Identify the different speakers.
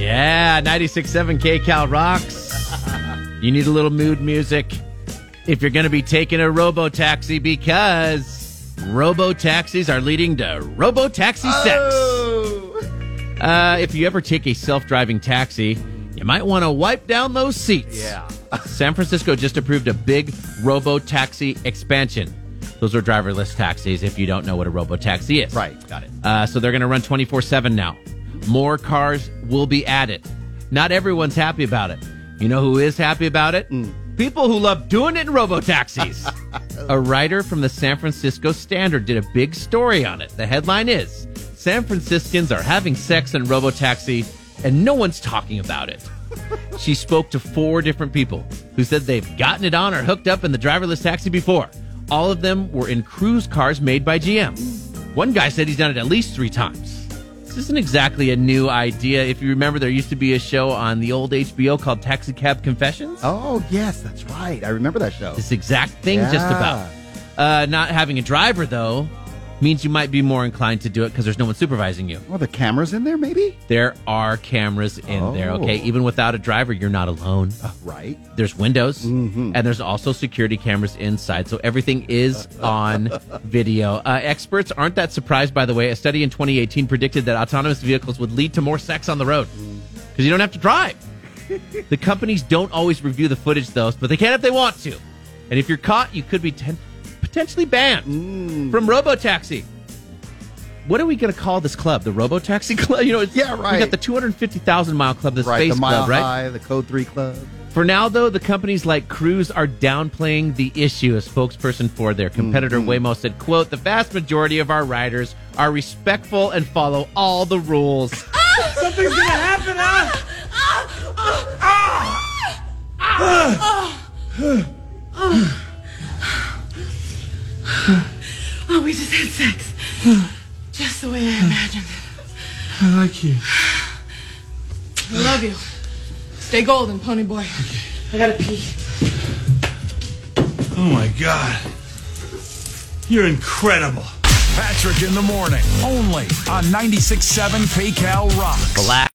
Speaker 1: Yeah, 96.7 KCal rocks. You need a little mood music if you're going to be taking a robo taxi because robo taxis are leading to robo taxi sex. Uh, if you ever take a self driving taxi, you might want to wipe down those seats.
Speaker 2: Yeah.
Speaker 1: San Francisco just approved a big robo taxi expansion. Those are driverless taxis if you don't know what a robo taxi is.
Speaker 2: Right. Got it.
Speaker 1: Uh, so they're going to run 24 7 now. More cars will be added. Not everyone's happy about it. You know who is happy about it? Mm. People who love doing it in robo taxis. a writer from the San Francisco Standard did a big story on it. The headline is San Franciscans are having sex in robo taxi and no one's talking about it. she spoke to four different people who said they've gotten it on or hooked up in the driverless taxi before. All of them were in Cruise cars made by GM. One guy said he's done it at least three times. This isn't exactly a new idea. If you remember, there used to be a show on the old HBO called Taxi Cab Confessions.
Speaker 2: Oh, yes, that's right. I remember that show.
Speaker 1: This exact thing, just about. Uh, not having a driver, though, means you might be more inclined to do it because there's no one supervising you.
Speaker 2: Oh, the cameras in there, maybe?
Speaker 1: There are cameras in there, okay?
Speaker 2: Oh.
Speaker 1: Even without a driver, you're not alone.
Speaker 2: Right.
Speaker 1: There's windows,
Speaker 2: Mm-hmm.
Speaker 1: and there's also security cameras inside, so everything is on video. Uh, experts aren't that surprised, by the way. A study in 2018 predicted that autonomous vehicles would lead to more sex on the road because you don't have to drive. the companies don't always review the footage, though, but they can if they want to. And if you're caught, you could be ten- potentially banned
Speaker 2: Mm.
Speaker 1: from RoboTaxi. What are we going to call this club? The RoboTaxi Club? You know, it's,
Speaker 2: Yeah,
Speaker 1: We got the 250,000 mile club, the
Speaker 2: right.
Speaker 1: Space
Speaker 2: the Mile
Speaker 1: Club, right?
Speaker 2: High, the Code 3 Club.
Speaker 1: For now, though, the companies like Cruise are downplaying the issue. A spokesperson for their competitor
Speaker 2: Mm-hmm.
Speaker 1: Waymo said, "quote The vast majority of our riders are respectful and follow all the rules."
Speaker 3: Something's gonna happen, huh?
Speaker 4: Oh, we just had sex. Just the way I imagined it.
Speaker 3: I like you.
Speaker 4: I love you. Stay golden, pony boy. I gotta pee.
Speaker 3: Oh my god. You're incredible.
Speaker 5: Patrick in the morning, only on 96.7 KCal Rocks.
Speaker 1: Black.